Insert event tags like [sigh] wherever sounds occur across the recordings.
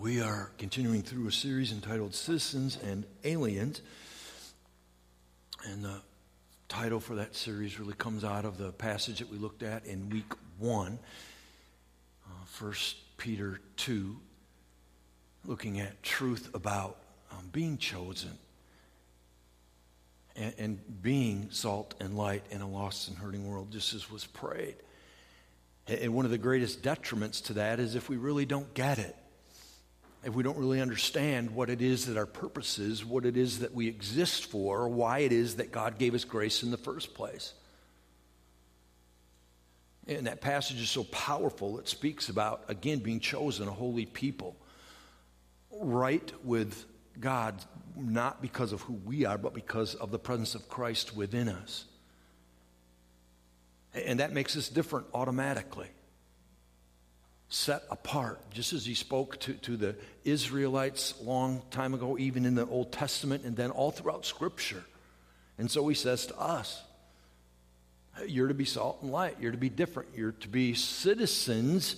We are continuing through a series entitled Citizens and Aliens. And the title for that series really comes out of the passage that we looked at in week one, uh, 1 Peter 2, looking at truth about um, being chosen and, and being salt and light in a lost and hurting world, just as was prayed. And one of the greatest detriments to that is if we really don't get it if we don't really understand what it is that our purpose is, what it is that we exist for, why it is that God gave us grace in the first place. And that passage is so powerful. It speaks about, again, being chosen, a holy people, right with God, not because of who we are, but because of the presence of Christ within us. And that makes us different automatically set apart, just as he spoke to, to the Israelites long time ago, even in the Old Testament, and then all throughout Scripture. And so he says to us, You're to be salt and light. You're to be different. You're to be citizens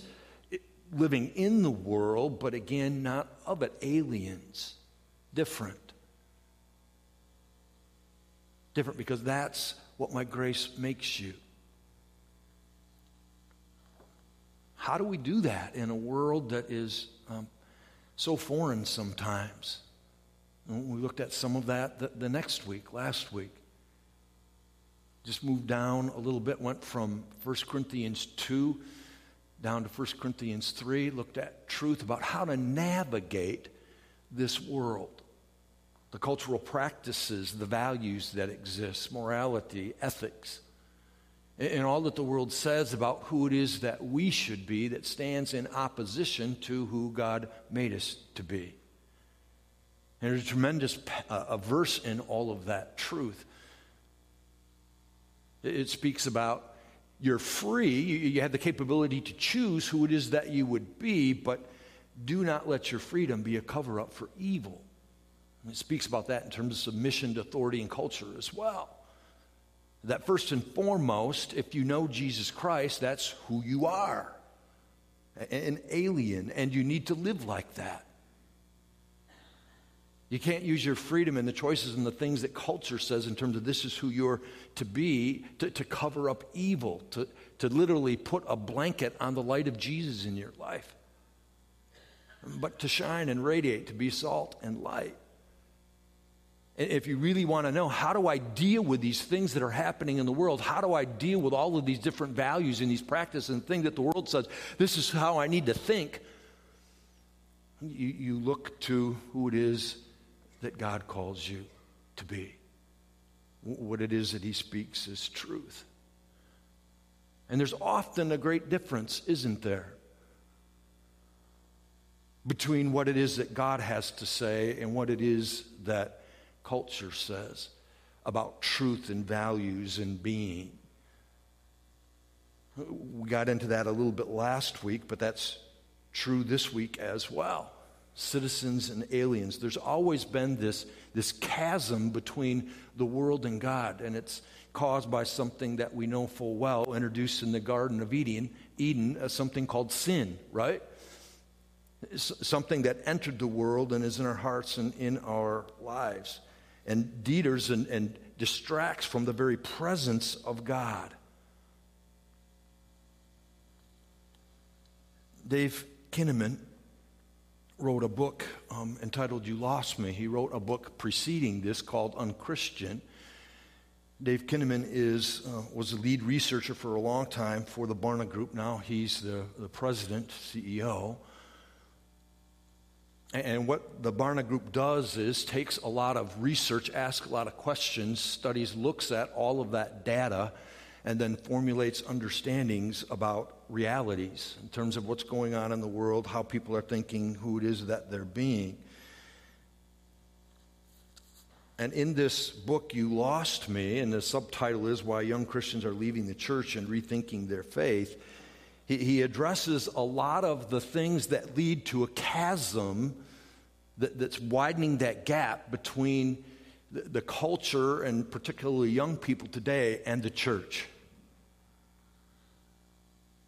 living in the world, but again, not of it, aliens. Different. Different because that's what my grace makes you. How do we do that in a world that is um, so foreign sometimes? we looked at some of that the, the next week, last week. Just moved down a little bit, went from 1 Corinthians 2 down to 1 Corinthians 3, looked at truth about how to navigate this world, the cultural practices, the values that exist, morality, ethics and all that the world says about who it is that we should be that stands in opposition to who God made us to be. And there's a tremendous uh, a verse in all of that truth. It speaks about you're free, you, you have the capability to choose who it is that you would be, but do not let your freedom be a cover up for evil. And it speaks about that in terms of submission to authority and culture as well that first and foremost, if you know Jesus Christ, that's who you are an alien, and you need to live like that. You can't use your freedom and the choices and the things that culture says in terms of this is who you're to be to, to cover up evil, to, to literally put a blanket on the light of Jesus in your life, but to shine and radiate, to be salt and light. If you really want to know, how do I deal with these things that are happening in the world? How do I deal with all of these different values and these practices and things that the world says, this is how I need to think? You, you look to who it is that God calls you to be. What it is that He speaks is truth. And there's often a great difference, isn't there? Between what it is that God has to say and what it is that culture says about truth and values and being. We got into that a little bit last week, but that's true this week as well. Citizens and aliens. There's always been this, this chasm between the world and God, and it's caused by something that we know full well, introduced in the Garden of Eden, Eden, uh, something called sin, right? something that entered the world and is in our hearts and in our lives and deters and, and distracts from the very presence of God. Dave Kinnaman wrote a book um, entitled You Lost Me. He wrote a book preceding this called Unchristian. Dave Kinnaman is, uh, was the lead researcher for a long time for the Barna Group. Now he's the, the president, CEO. And what the Barna Group does is takes a lot of research, asks a lot of questions, studies, looks at all of that data, and then formulates understandings about realities in terms of what's going on in the world, how people are thinking, who it is that they're being. And in this book, You Lost Me, and the subtitle is Why Young Christians Are Leaving the Church and Rethinking Their Faith he, he addresses a lot of the things that lead to a chasm that, that's widening that gap between the, the culture and particularly young people today and the church.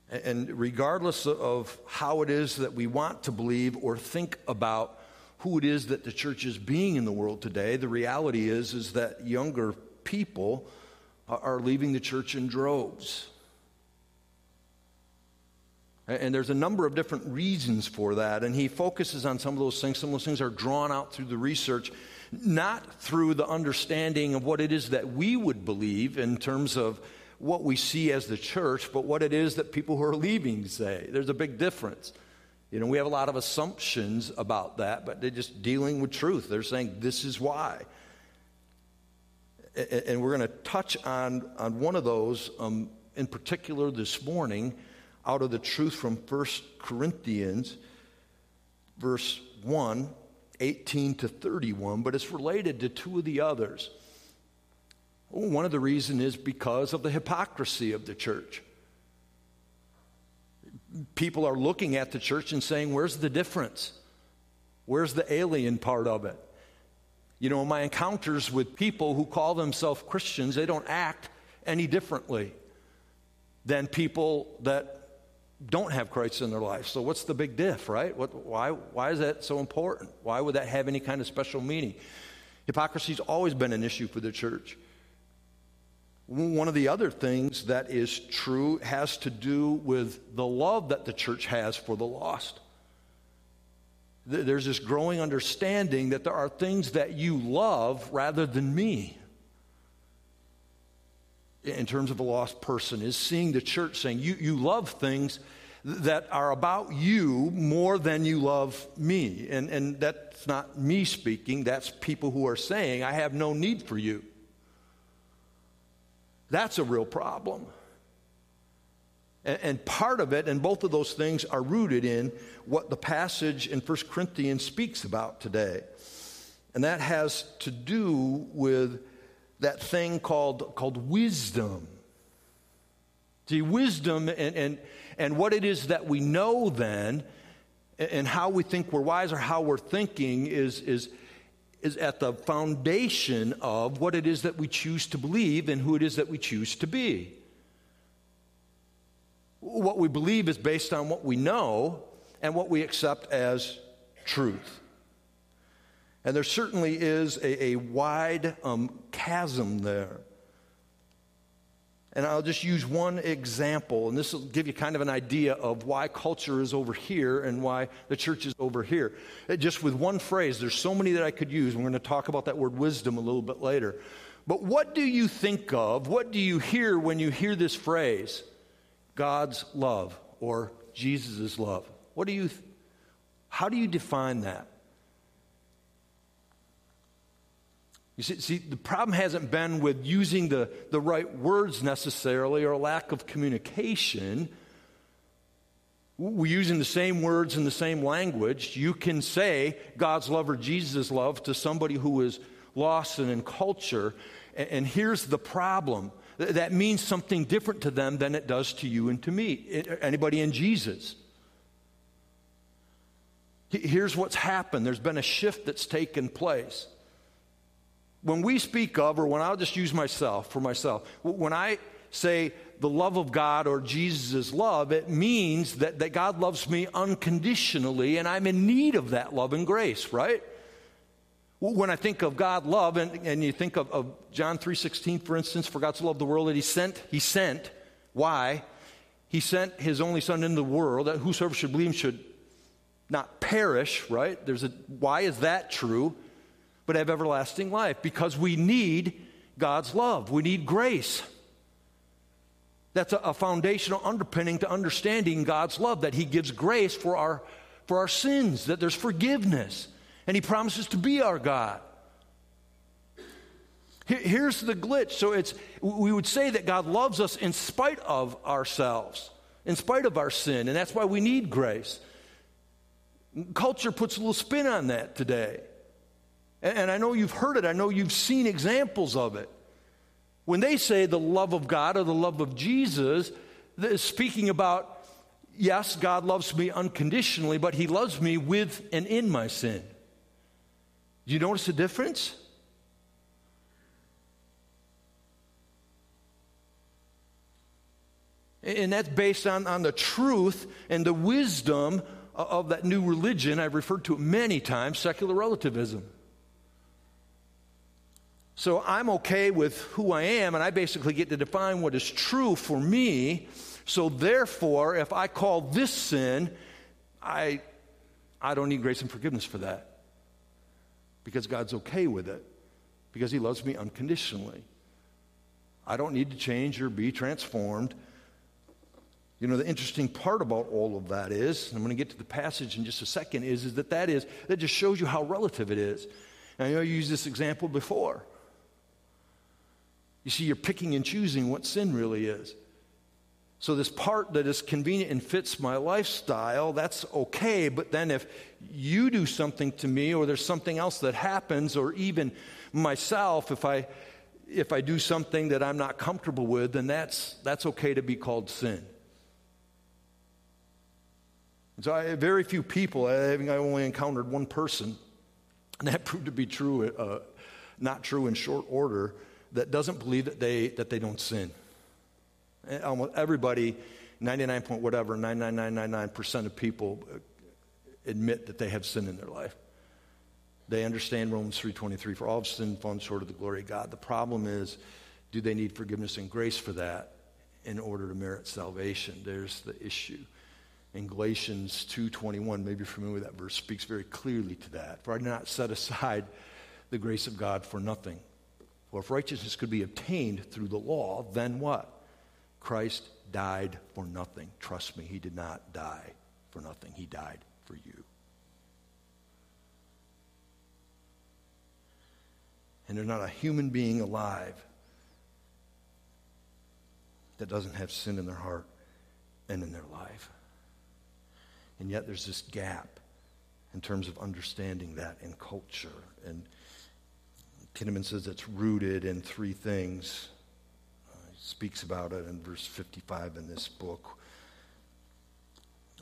And regardless of how it is that we want to believe or think about who it is that the church is being in the world today, the reality is, is that younger people are leaving the church in droves. And there's a number of different reasons for that. And he focuses on some of those things. Some of those things are drawn out through the research, not through the understanding of what it is that we would believe in terms of what we see as the church, but what it is that people who are leaving say. There's a big difference. You know, we have a lot of assumptions about that, but they're just dealing with truth. They're saying, this is why. And we're going to touch on, on one of those um, in particular this morning out of the truth from 1 Corinthians, verse 1, 18 to 31, but it's related to two of the others. one of the reasons is because of the hypocrisy of the church. People are looking at the church and saying, Where's the difference? Where's the alien part of it? You know, my encounters with people who call themselves Christians, they don't act any differently than people that don't have Christ in their life. So what's the big diff, right? What, why, why is that so important? Why would that have any kind of special meaning? Hypocrisy's always been an issue for the church. One of the other things that is true has to do with the love that the church has for the lost. There's this growing understanding that there are things that you love rather than me in terms of a lost person is seeing the church saying, You, you love things that are about you more than you love me. And, and that's not me speaking, that's people who are saying, I have no need for you. That's a real problem. And, and part of it, and both of those things are rooted in what the passage in 1 Corinthians speaks about today. And that has to do with that thing called, called wisdom. See, wisdom and, and, and what it is that we know then, and how we think we're wise or how we're thinking is, is, is at the foundation of what it is that we choose to believe and who it is that we choose to be. What we believe is based on what we know and what we accept as truth. And there certainly is a, a wide um, chasm there. And I'll just use one example, and this will give you kind of an idea of why culture is over here and why the church is over here. It, just with one phrase, there's so many that I could use. We're going to talk about that word wisdom a little bit later. But what do you think of, what do you hear when you hear this phrase, God's love or Jesus' love? What do you, how do you define that? You see, see, the problem hasn't been with using the, the right words necessarily or lack of communication. We're using the same words in the same language. You can say God's love or Jesus' love to somebody who is lost and in culture. And, and here's the problem that means something different to them than it does to you and to me. Anybody in Jesus? Here's what's happened there's been a shift that's taken place when we speak of, or when I'll just use myself for myself, when I say the love of God or Jesus' love, it means that, that God loves me unconditionally and I'm in need of that love and grace, right? When I think of God love, and, and you think of, of John 3.16, for instance, for God to love the world that he sent, he sent. Why? He sent his only son into the world that whosoever should believe him should not perish, right? There's a, why is that true? But have everlasting life because we need God's love. We need grace. That's a, a, foundational underpinning to understanding God's love, that He gives grace for our, for our sins, that there's forgiveness, and He promises to be our God. here's the glitch. So it's, we would say that God loves us in spite of ourselves, in spite of our sin, and that's why we need grace. Culture puts a little spin on that today. And I know you've heard it, I know you've seen examples of it. When they say the love of God or the love of Jesus, speaking about, yes, God loves me unconditionally, but He loves me with and in my sin. Do you notice the difference? And that's based on, on the truth and the wisdom of that new religion. I've referred to it many times secular relativism. So I'm okay with who I am, and I basically get to define what is true for me. So therefore, if I call this sin, I, I don't need grace and forgiveness for that. Because God's okay with it. Because He loves me unconditionally. I don't need to change or be transformed. You know, the interesting part about all of that is, I'm going to get to the passage in just a second, is, is that that is, that just shows you how relative it is. And I know you used this example before. You see, you're picking and choosing what sin really is. So, this part that is convenient and fits my lifestyle, that's okay. But then, if you do something to me, or there's something else that happens, or even myself, if I, if I do something that I'm not comfortable with, then that's, that's okay to be called sin. And so, I, have very few people, I I only encountered one person, and that [laughs] proved to be true, uh, not true in short order that doesn't believe that they, that they don't sin. Eh, almost everybody, 99 point whatever, 99999% of people admit that they have sin in their life. They understand Romans 3.23, for all have sinned fallen short of the glory of God. The problem is, do they need forgiveness and grace for that in order to merit salvation? There's the issue. In Galatians 2.21, maybe you're familiar with that verse, speaks very clearly to that. For I did not set aside the grace of God for nothing. Well, if righteousness could be obtained through the law, then what? Christ died for nothing. Trust me, he did not die for nothing. He died for you. And there's not a human being alive that doesn't have sin in their heart and in their life. And yet there's this gap in terms of understanding that in culture and Kinnaman says it's rooted in three things. Uh, he speaks about it in verse 55 in this book.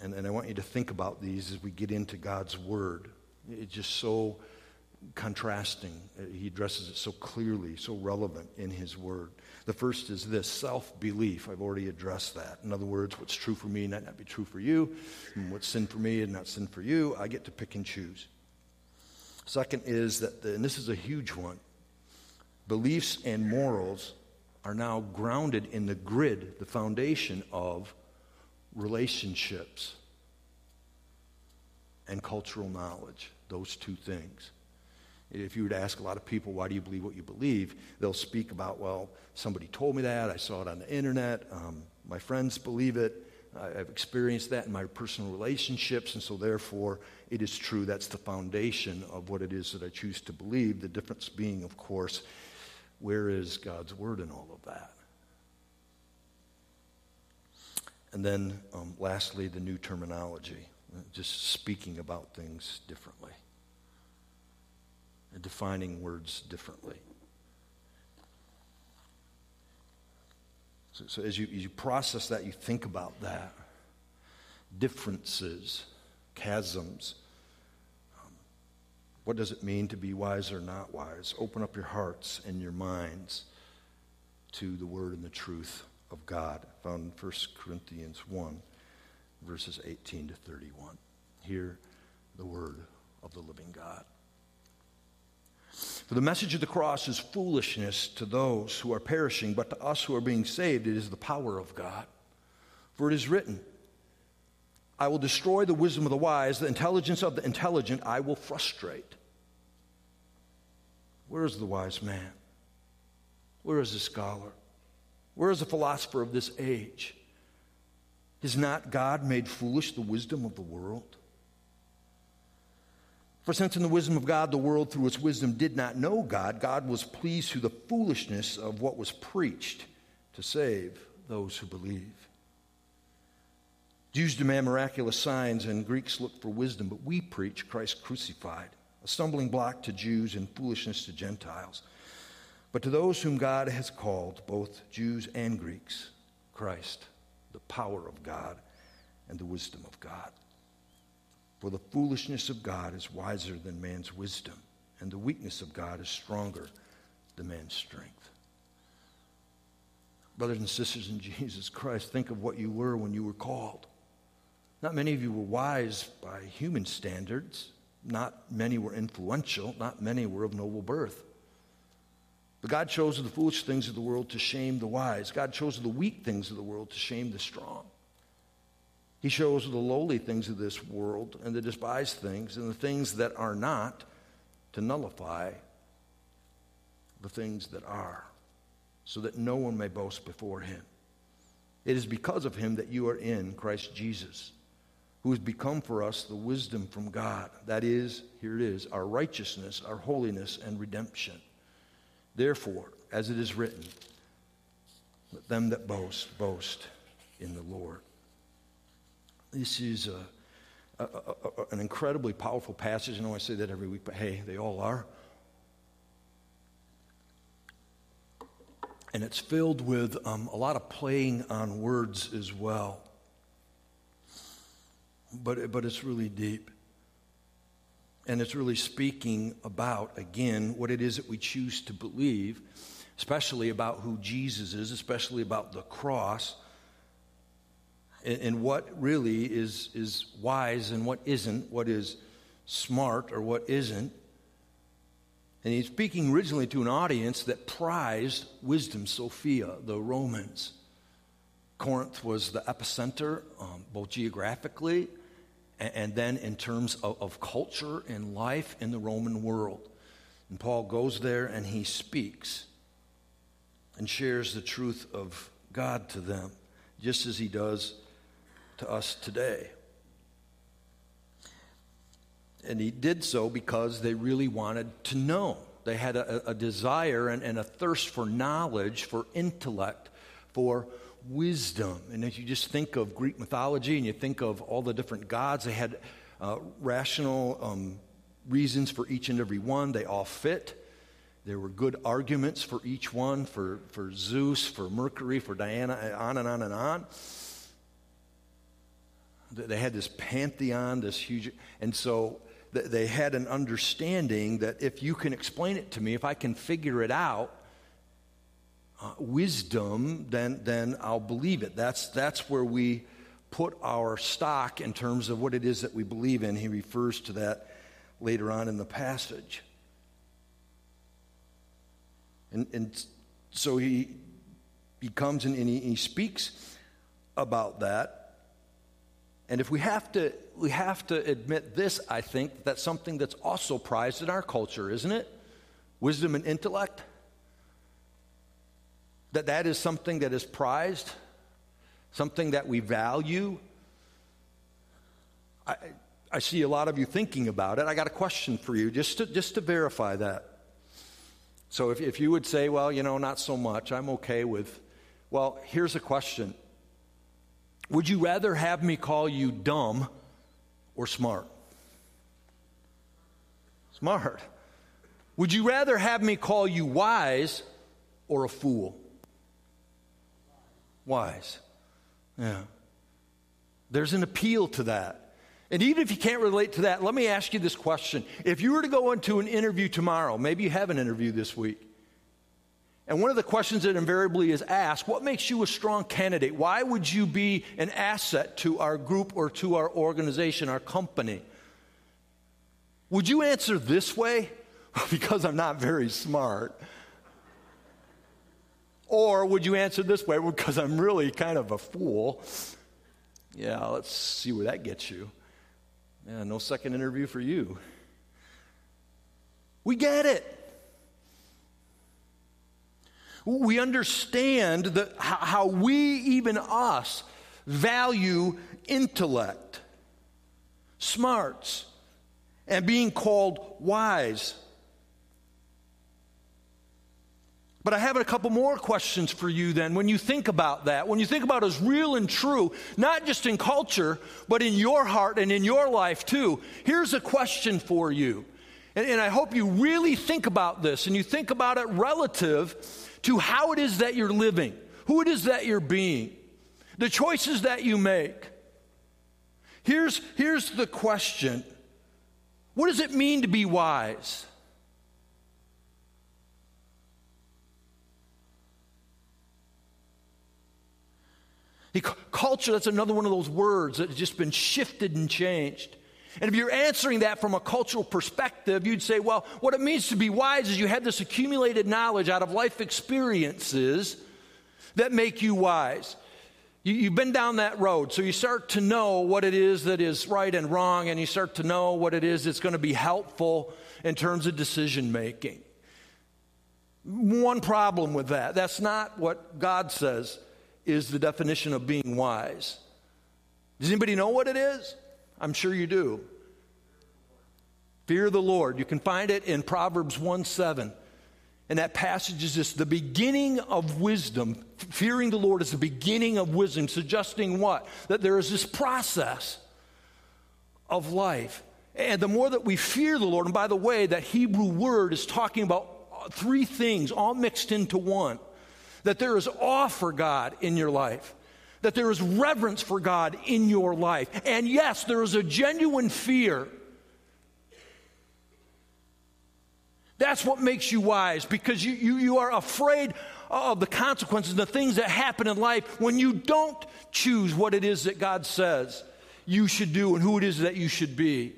And, and I want you to think about these as we get into God's Word. It's just so contrasting. Uh, he addresses it so clearly, so relevant in His Word. The first is this self belief. I've already addressed that. In other words, what's true for me might not be true for you. And what's sin for me and not sin for you. I get to pick and choose. Second is that, the, and this is a huge one, beliefs and morals are now grounded in the grid, the foundation of relationships and cultural knowledge, those two things. If you were to ask a lot of people, why do you believe what you believe? They'll speak about, well, somebody told me that, I saw it on the internet, um, my friends believe it, I've experienced that in my personal relationships, and so therefore it is true. That's the foundation of what it is that I choose to believe. The difference being, of course, where is God's word in all of that? And then, um, lastly, the new terminology, just speaking about things differently, and defining words differently. So, so as, you, as you process that, you think about that. Differences, chasms. Um, what does it mean to be wise or not wise? Open up your hearts and your minds to the word and the truth of God, found in 1 Corinthians 1, verses 18 to 31. Hear the word of the living God. For the message of the cross is foolishness to those who are perishing, but to us who are being saved, it is the power of God. For it is written, I will destroy the wisdom of the wise, the intelligence of the intelligent I will frustrate. Where is the wise man? Where is the scholar? Where is the philosopher of this age? Has not God made foolish the wisdom of the world? For since in the wisdom of God, the world through its wisdom did not know God, God was pleased through the foolishness of what was preached to save those who believe. Jews demand miraculous signs, and Greeks look for wisdom, but we preach Christ crucified, a stumbling block to Jews and foolishness to Gentiles. But to those whom God has called, both Jews and Greeks, Christ, the power of God and the wisdom of God. For the foolishness of God is wiser than man's wisdom, and the weakness of God is stronger than man's strength. Brothers and sisters in Jesus Christ, think of what you were when you were called. Not many of you were wise by human standards. Not many were influential. Not many were of noble birth. But God chose the foolish things of the world to shame the wise. God chose the weak things of the world to shame the strong. He shows the lowly things of this world and the despised things and the things that are not to nullify the things that are, so that no one may boast before him. It is because of him that you are in Christ Jesus, who has become for us the wisdom from God. That is, here it is, our righteousness, our holiness, and redemption. Therefore, as it is written, let them that boast, boast in the Lord. This is a, a, a, an incredibly powerful passage. I know I say that every week, but hey, they all are. And it's filled with um, a lot of playing on words as well. But, but it's really deep. And it's really speaking about, again, what it is that we choose to believe, especially about who Jesus is, especially about the cross and, and what really is, is wise and what isn't, what is smart or what isn't. And he's speaking originally to an audience that prized wisdom, Sophia, the Romans. Corinth was the epicenter, um, both geographically and, and, then in terms of, of culture and life in the Roman world. And Paul goes there and he speaks and shares the truth of God to them, just as he does to us today. And he did so because they really wanted to know. They had a, a desire and, and, a thirst for knowledge, for intellect, for wisdom. And if you just think of Greek mythology and you think of all the different gods, they had uh, rational um, reasons for each and every one. They all fit. There were good arguments for each one for, for Zeus, for Mercury, for Diana, on and on and on. They had this pantheon, this huge, and so they had an understanding that if you can explain it to me, if I can figure it out, uh, wisdom, then, then I'll believe it. That's, that's where we put our stock in terms of what it is that we believe in. He refers to that later on in the passage. And, and so he, he comes and, and he, he speaks about that. And if we have to, we have to admit this, I think, that's something that's also prized in our culture, isn't it? Wisdom and intellect. That that is something that is prized, something that we value. I, I see a lot of you thinking about it. I got a question for you just to, just to verify that. So if, if you would say, well, you know, not so much, I'm okay with, well, here's a question would you rather have me call you dumb or smart? Smart. Would you rather have me call you wise or a fool? Wise. Yeah. There's an appeal to that. And even if you can't relate to that, let me ask you this question. If you were to go into an interview tomorrow, maybe you have an interview this week, and one of the questions that invariably is asked what makes you a strong candidate? Why would you be an asset to our group or to our organization, our company? Would you answer this way? [laughs] because I'm not very smart. Or would you answer this way? Because I'm really kind of a fool. Yeah, let's see where that gets you. Yeah, no second interview for you. We get it. We understand that how we, even us, value intellect, smarts, and being called wise. But I have a couple more questions for you then when you think about that. When you think about as real and true, not just in culture, but in your heart and in your life too. Here's a question for you. And, and I hope you really think about this and you think about it relative to how it is that you're living, who it is that you're being, the choices that you make. Here's, here's the question What does it mean to be wise? The culture, that's another one of those words that has just been shifted and changed. And if you're answering that from a cultural perspective, you'd say, well, what it means to be wise is you have this accumulated knowledge out of life experiences that make you wise. You, have been down that road, so you start to know what it is that is right and wrong, and you start to know what it is that's going to be helpful in terms of decision making. One problem with that that's not what God says is the definition of being wise. Does anybody know what it is? I'm sure you do. Fear the Lord. You can find it in Proverbs 1 7. And that passage is just the beginning of wisdom. Fearing the Lord is the beginning of wisdom, suggesting what? That there is this process of life. And the more that we fear the Lord, and by the way, that Hebrew word is talking about three things all mixed into one that there is awe for God in your life, that there is reverence for God in your life. And yes, there is a genuine fear. That's what makes you wise because you, you, you are afraid of the consequences, the things that happen in life when you don't choose what it is that God says you should do and who it is that you should be.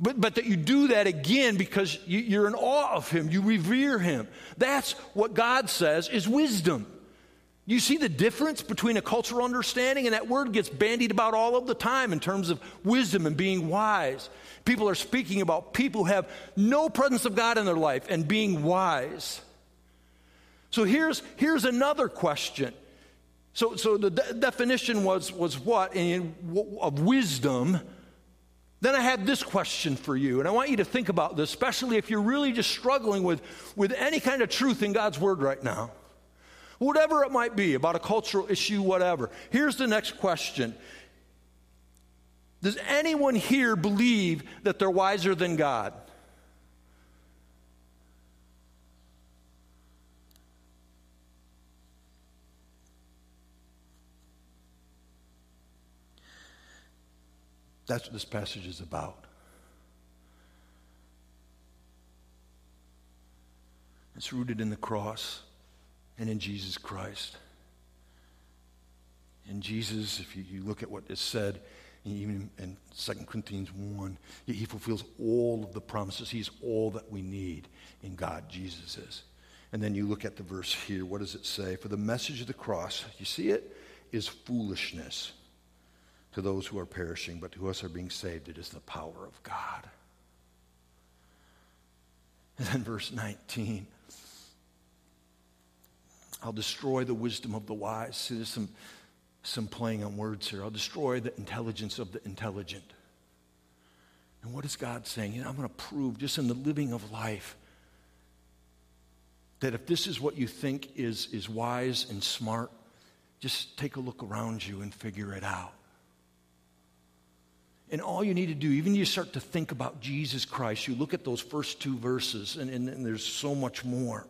But, but that you do that again because you, you're in awe of Him, you revere Him. That's what God says is wisdom. You see the difference between a cultural understanding, and that word gets bandied about all of the time in terms of wisdom and being wise. People are speaking about people who have no presence of God in their life and being wise. So here's, here's another question. So, so the de- definition was, was what? In, of wisdom. Then I have this question for you, and I want you to think about this, especially if you're really just struggling with, with any kind of truth in God's Word right now. Whatever it might be, about a cultural issue, whatever. Here's the next question Does anyone here believe that they're wiser than God? That's what this passage is about. It's rooted in the cross and in Jesus Christ. In Jesus, if you, you look at what is said, even in 2 Corinthians 1, he fulfills all of the promises. He's all that we need in God, Jesus is. And then you look at the verse here. What does it say? For the message of the cross, you see it, is foolishness to those who are perishing, but to us are being saved, it is the power of God. And then verse 19 I'll destroy the wisdom of the wise. See, there's some, some playing on words here. I'll destroy the intelligence of the intelligent. And what is God saying? You know, I'm going to prove just in the living of life that if this is what you think is, is wise and smart, just take a look around you and figure it out. And all you need to do, even you start to think about Jesus Christ, you look at those first two verses, and, and, and there's so much more.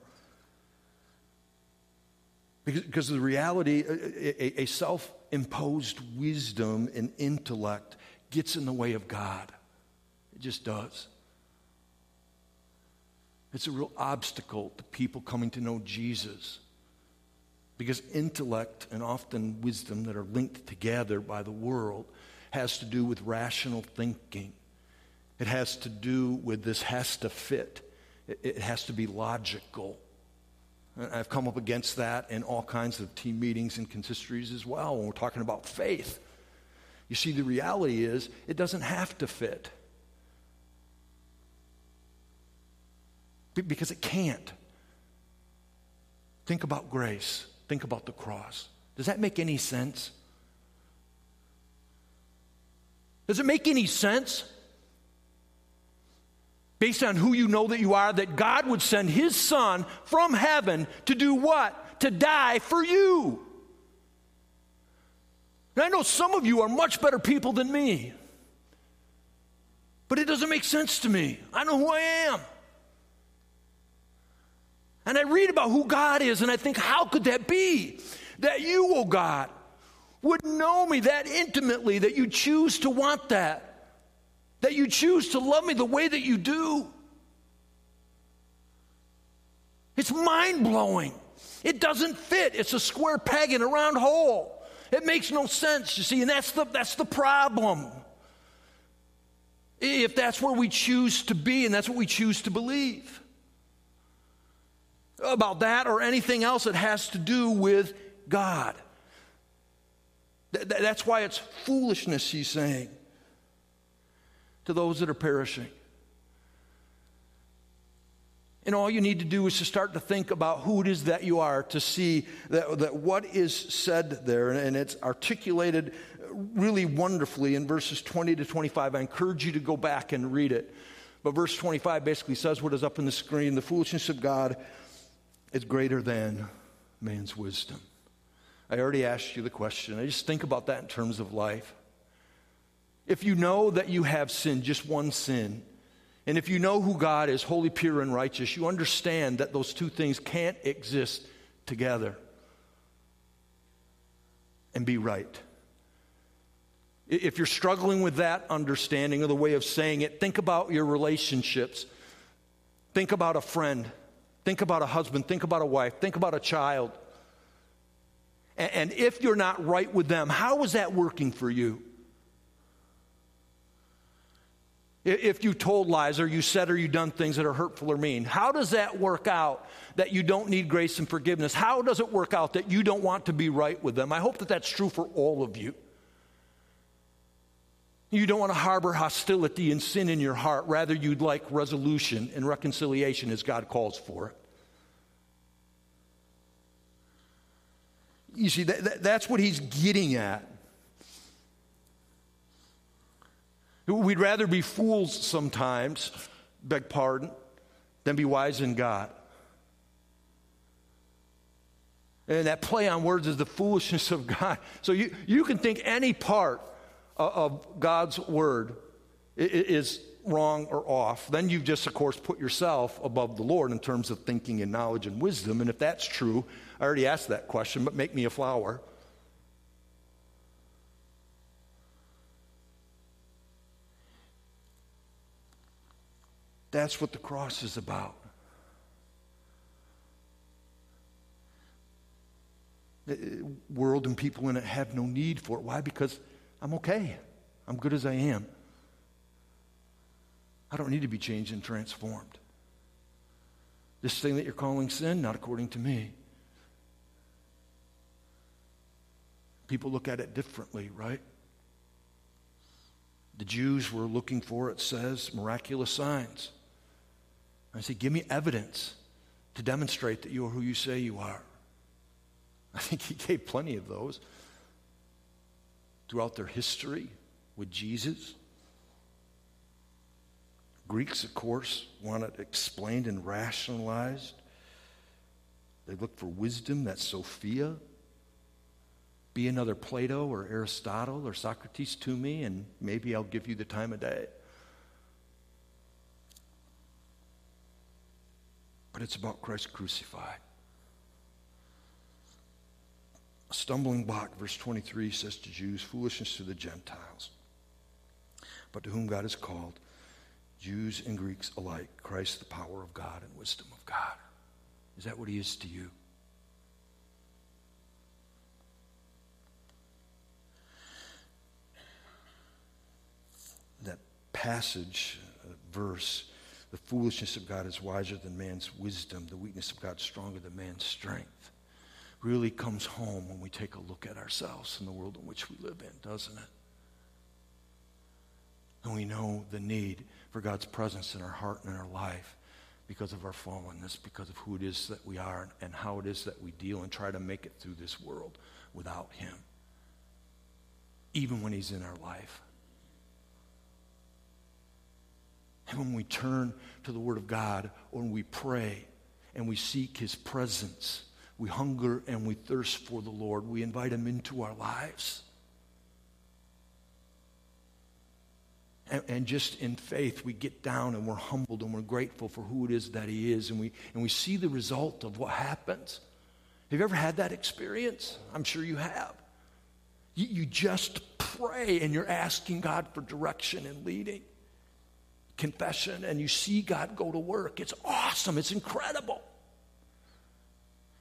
Because, the reality, a self imposed wisdom and intellect gets in the way of God. It just does. It's a real obstacle to people coming to know Jesus. Because intellect and often wisdom that are linked together by the world has to do with rational thinking. It has to do with this has to fit. It, has to be logical. I've come up against that in all kinds of team meetings and consistories as well when we're talking about faith. You see, the reality is it doesn't have to fit. Because it can't. Think about grace. Think about the cross. Does that make any sense? Does it make any sense? Based on who you know that you are, that God would send his son from heaven to do what? To die for you. And I know some of you are much better people than me. But it doesn't make sense to me. I know who I am. And I read about who God is, and I think, how could that be? That you, oh God, would know me that intimately that you choose to want that, that you choose to love me the way that you do. It's mind blowing. It doesn't fit. It's a square peg in a round hole. It makes no sense, you see, and that's the, that's the problem. If that's where we choose to be and that's what we choose to believe about that or anything else that has to do with God. That's why it's foolishness, he's saying, to those that are perishing. And all you need to do is to start to think about who it is that you are to see that, that what is said there, and it's articulated really wonderfully in verses 20 to 25. I encourage you to go back and read it. But verse 25 basically says what is up in the screen the foolishness of God is greater than man's wisdom. I already asked you the question. I just think about that in terms of life. If you know that you have sinned, just one sin, and if you know who God is, holy, pure, and righteous, you understand that those two things can't exist together and be right. If you're struggling with that understanding or the way of saying it, think about your relationships. Think about a friend. Think about a husband. Think about a wife. Think about a child. And if you're not right with them, how is that working for you? If you told lies or you said or you done things that are hurtful or mean, how does that work out that you don't need grace and forgiveness? How does it work out that you don't want to be right with them? I hope that that's true for all of you. You don't want to harbor hostility and sin in your heart. Rather, you'd like resolution and reconciliation as God calls for it. You see, that, that, that's what he's getting at. We'd rather be fools sometimes, beg pardon, than be wise in God. And that play on words is the foolishness of God. So you, you can think any part of God's word is wrong or off. Then you've just, of course, put yourself above the Lord in terms of thinking and knowledge and wisdom. And if that's true, I already asked that question, but make me a flower. That's what the cross is about. The uh, world and people in it have no need for it. Why? Because I'm okay. I'm good as I am. I don't need to be changed and transformed. This thing that you're calling sin, not according to me. People look at it differently, right? The Jews were looking for, it says, miraculous signs. I say, give me evidence to demonstrate that you are who you say you are. [laughs] I think he gave plenty of those throughout their history with Jesus. Greeks, of course, want it explained and rationalized. They look for wisdom, that's Sophia. Be another Plato or Aristotle or Socrates to me, and maybe I'll give you the time of day. But it's about Christ crucified. A stumbling block, verse 23 says to Jews, foolishness to the Gentiles. But to whom God has called, Jews and Greeks alike, Christ the power of God and wisdom of God. Is that what he is to you? That passage, uh, verse, the foolishness of God is wiser than man's wisdom, the weakness of God stronger than man's strength really comes home when we take a look at ourselves and the world in which we live in, doesn't it? And we know the need for God's presence in our heart and in our life because of our fallenness, because of who it is that we are and how it is that we deal and try to make it through this world without Him, even when He's in our life. And when we turn to the Word of God when we pray and we seek His presence, we hunger and we thirst for the Lord. We invite Him into our lives. And, and, just in faith, we get down and we're humbled and we're grateful for who it is that He is. And we, and we see the result of what happens. Have you ever had that experience? I'm sure you have. You, you just pray and you're asking God for direction and leading, confession, and you see God go to work. It's awesome, it's incredible.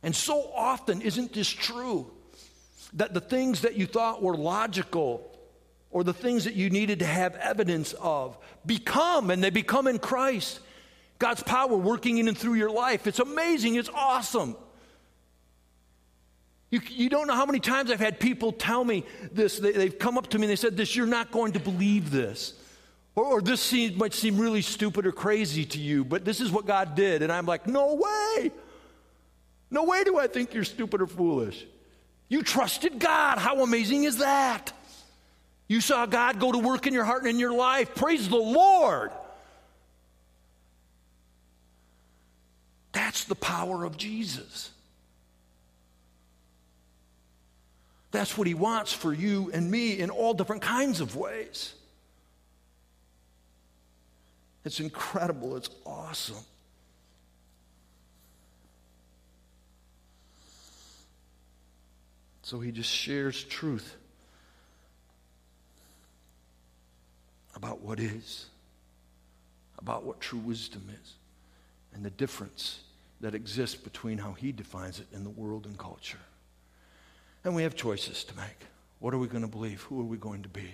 And so often, isn't this true? That the things that you thought were logical or the things that you needed to have evidence of become, and they become in Christ. God's power working in and through your life. It's amazing. It's awesome. You, you don't know how many times I've had people tell me this. They, have come up to me and they said, This, you're not going to believe this. Or, or this seems, might seem really stupid or crazy to you, but this is what God did. And I'm like, No way. No way do I think you're stupid or foolish. You trusted God. How amazing is that? You saw God go to work in your heart and in your life. Praise the Lord. That's the power of Jesus. That's what he wants for you and me in all different kinds of ways. It's incredible. It's awesome. So he just shares truth about what is, about what true wisdom is, and the difference that exists between how he defines it in the world and culture. And we have choices to make. What are we going to believe? Who are we going to be?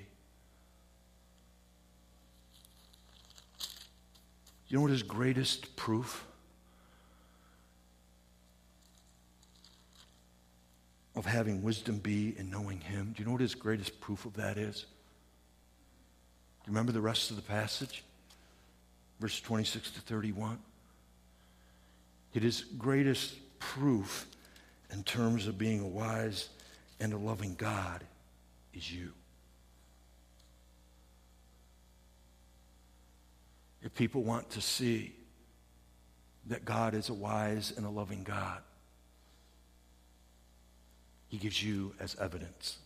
You know what his greatest proof of having wisdom be in knowing him? Do you know what his greatest proof of that is? Do you remember the rest of the passage? Verse 26 to 31. It is greatest proof in terms of being a wise and a loving God is you. People want to see that God is a wise and a loving God, He gives you as evidence.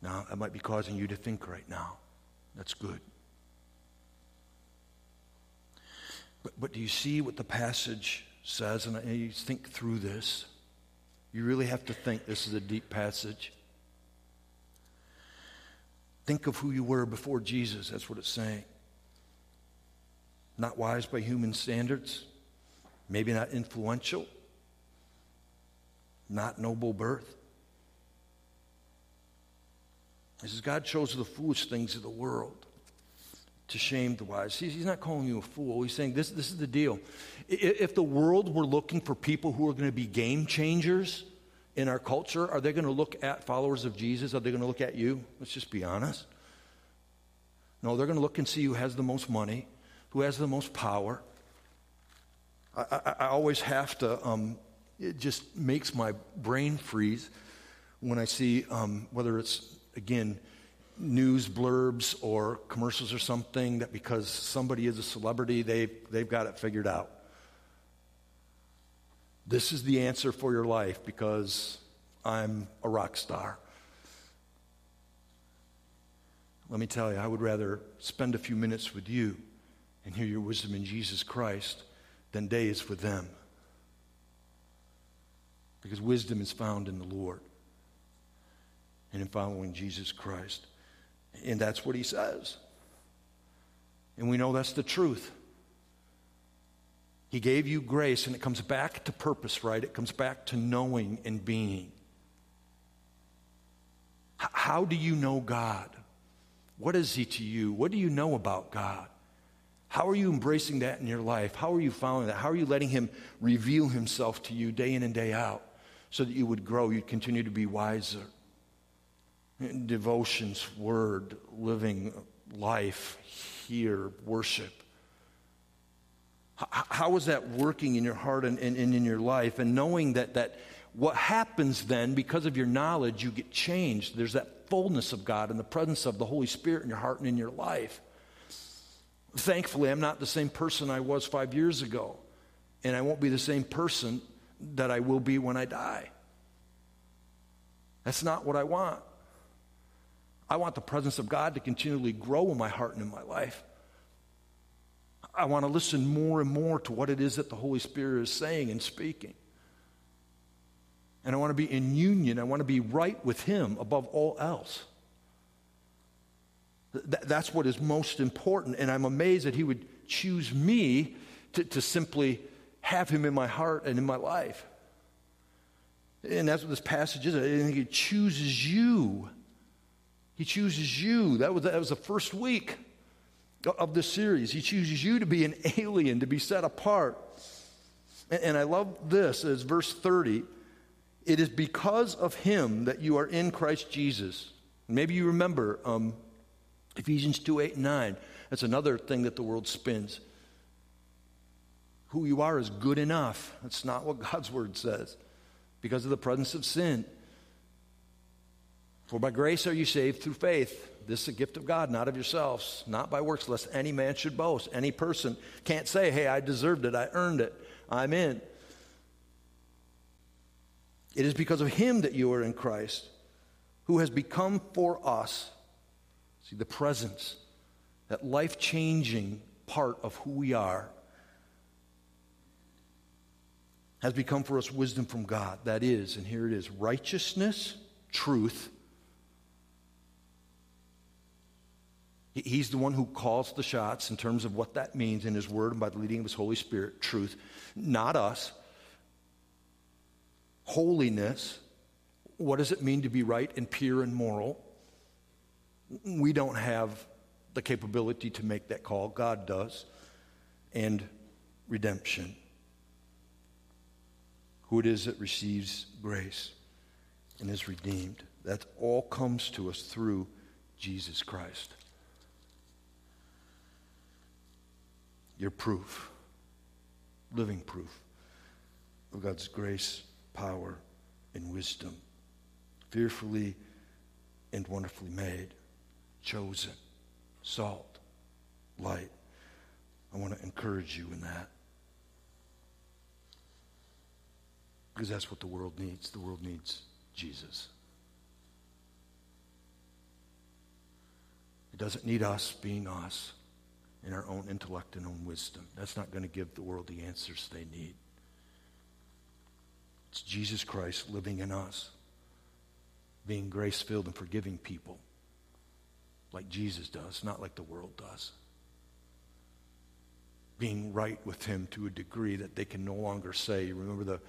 Now, that might be causing you to think right now. That's good. But, but do you see what the passage says? And you think through this. You really have to think this is a deep passage. Think of who you were before Jesus. That's what it's saying. Not wise by human standards, maybe not influential, not noble birth. He says, God chose the foolish things of the world to shame the wise. He's not calling you a fool. He's saying this, this is the deal. If the world were looking for people who are going to be game changers in our culture, are they going to look at followers of Jesus? Are they going to look at you? Let's just be honest. No, they're going to look and see who has the most money, who has the most power. I, I, I always have to, um, it just makes my brain freeze when I see um, whether it's, again, news blurbs or commercials or something that because somebody is a celebrity, they've, they've got it figured out. This is the answer for your life because I'm a rock star. Let me tell you, I would rather spend a few minutes with you and hear your wisdom in Jesus Christ than days with them. Because wisdom is found in the Lord and in following Jesus Christ. And that's what he says. And we know that's the truth. He gave you grace, and it comes back to purpose, right? It comes back to knowing and being. H- how do you know God? What is He to you? What do you know about God? How are you embracing that in your life? How are you following that? How are you letting Him reveal Himself to you day in and day out so that you would grow, you'd continue to be wiser? devotions, word, living life, here, worship. How is that working in your heart and, and, and, in your life? And knowing that, that what happens then, because of your knowledge, you get changed. There's that fullness of God and the presence of the Holy Spirit in your heart and in your life. Thankfully, I'm not the same person I was five years ago. And I won't be the same person that I will be when I die. That's not what I want. I want the presence of God to continually grow in my heart and in my life. I want to listen more and more to what it is that the Holy Spirit is saying and speaking. And I want to be in union. I want to be right with Him above all else. Th- that's what is most important. And I'm amazed that He would choose me to, to simply have Him in my heart and in my life. And that's what this passage is. I think he chooses you. He chooses you. That was, that was the first week of this series. He chooses you to be an [laughs] alien, to be set apart. And, and I love this as verse 30. It is because of him that you are in Christ Jesus. Maybe you remember um, Ephesians 2 8 and 9. That's another thing that the world spins. Who you are is good enough. That's not what God's word says. Because of the presence of sin. For by grace are you saved through faith. This is a gift of God, not of yourselves, not by works, lest any man should boast. Any person can't say, hey, I deserved it, I earned it, I'm in. It is because of him that you are in Christ, who has become for us, see, the presence, that life changing part of who we are, has become for us wisdom from God. That is, and here it is righteousness, truth, He's the one who calls the shots in terms of what that means in His Word and by the leading of His Holy Spirit, truth, not us. Holiness, what does it mean to be right and pure and moral? We don't have the capability to make that call, God does. And redemption. Who it is that receives grace and is redeemed. That all comes to us through Jesus Christ. You're proof, living proof of God's grace, power, and wisdom. Fearfully and wonderfully made, chosen, salt, light. I want to encourage you in that. Because that's what the world needs. The world needs Jesus. It doesn't need us being us in our own intellect and own wisdom. That's not going to give the world the answers they need. It's Jesus Christ living in us, being grace filled and forgiving people like Jesus does, not like the world does. Being right with Him to a degree that they can no longer say, remember the,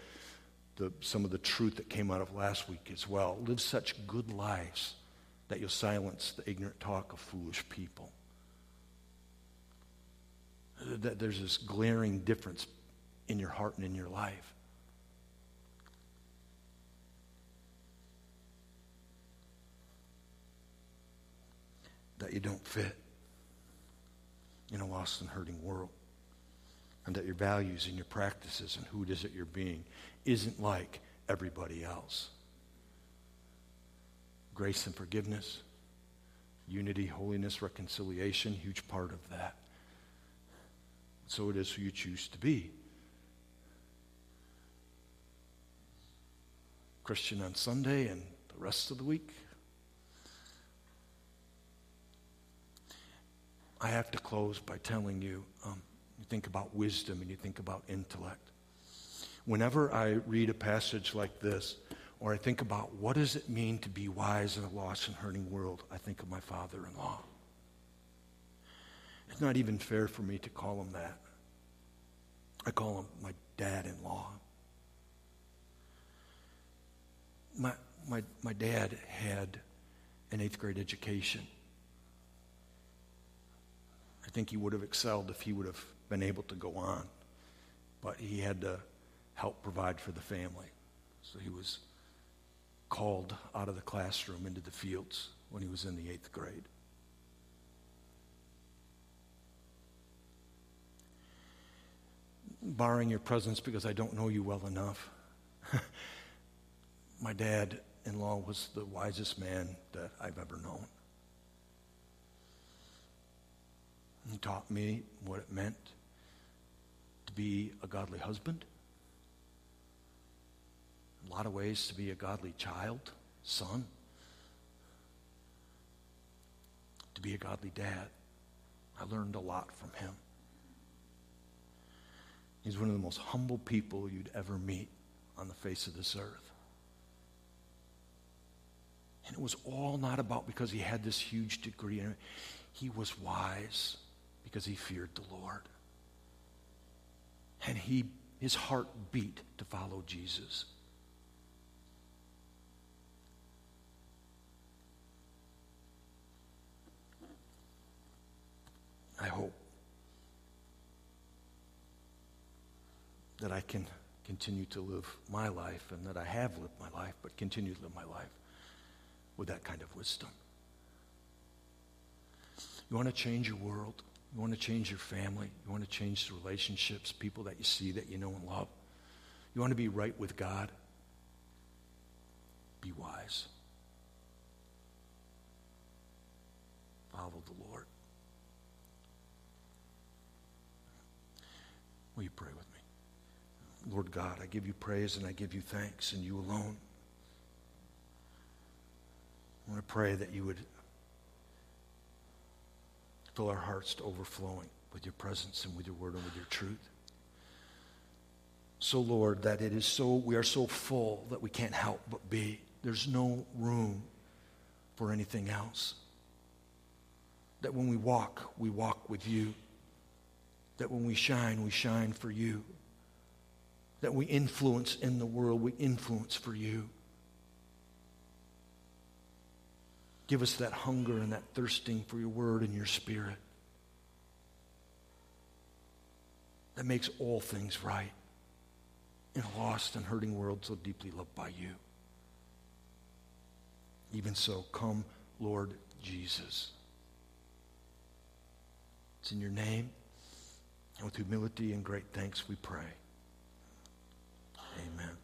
the, some of the truth that came out of last week as well. Live such good lives that you'll silence the ignorant talk of foolish people that there's this glaring difference in your heart and in your life. That you don't fit in a lost and hurting world. And that your values and your practices and who it is that you're being isn't like everybody else. Grace and forgiveness, unity, holiness, reconciliation, huge part of that. So it is who you choose to be. Christian on Sunday and the rest of the week. I have to close by telling you um, you think about wisdom and you think about intellect. Whenever I read a passage like this, or I think about what does it mean to be wise in a lost and hurting world, I think of my father in law. It's not even fair for me to call him that. I call him my dad in law. My, my, my dad had an eighth grade education. I think he would have excelled if he would have been able to go on, but he had to help provide for the family. So he was called out of the classroom into the fields when he was in the eighth grade. Barring your presence because I don't know you well enough. [laughs] My dad in law was the wisest man that I've ever known. He taught me what it meant to be a godly husband. A lot of ways, to be a godly child, son. To be a godly dad. I learned a lot from him. He's one of the most humble people you'd ever meet on the face of this earth. And it was all not about because he had this huge degree. He was wise because he feared the Lord. And he, his heart beat to follow Jesus. I hope. That I can continue to live my life and that I have lived my life, but continue to live my life with that kind of wisdom. You want to change your world? You want to change your family? You want to change the relationships, people that you see, that you know and love? You want to be right with God? Be wise. Follow the Lord. Will you pray with? Lord God, I give you praise and I give you thanks and you alone. I want to pray that you would fill our hearts to overflowing with your presence and with your word and with your truth. So, Lord, that it is so, we are so full that we can't help but be. There's no room for anything else. That when we walk, we walk with you. That when we shine, we shine for you. That we influence in the world, we influence for you. Give us that hunger and that thirsting for your word and your spirit that makes all things right in a lost and hurting world so deeply loved by you. Even so, come, Lord Jesus. It's in your name and with humility and great thanks we pray. Amen.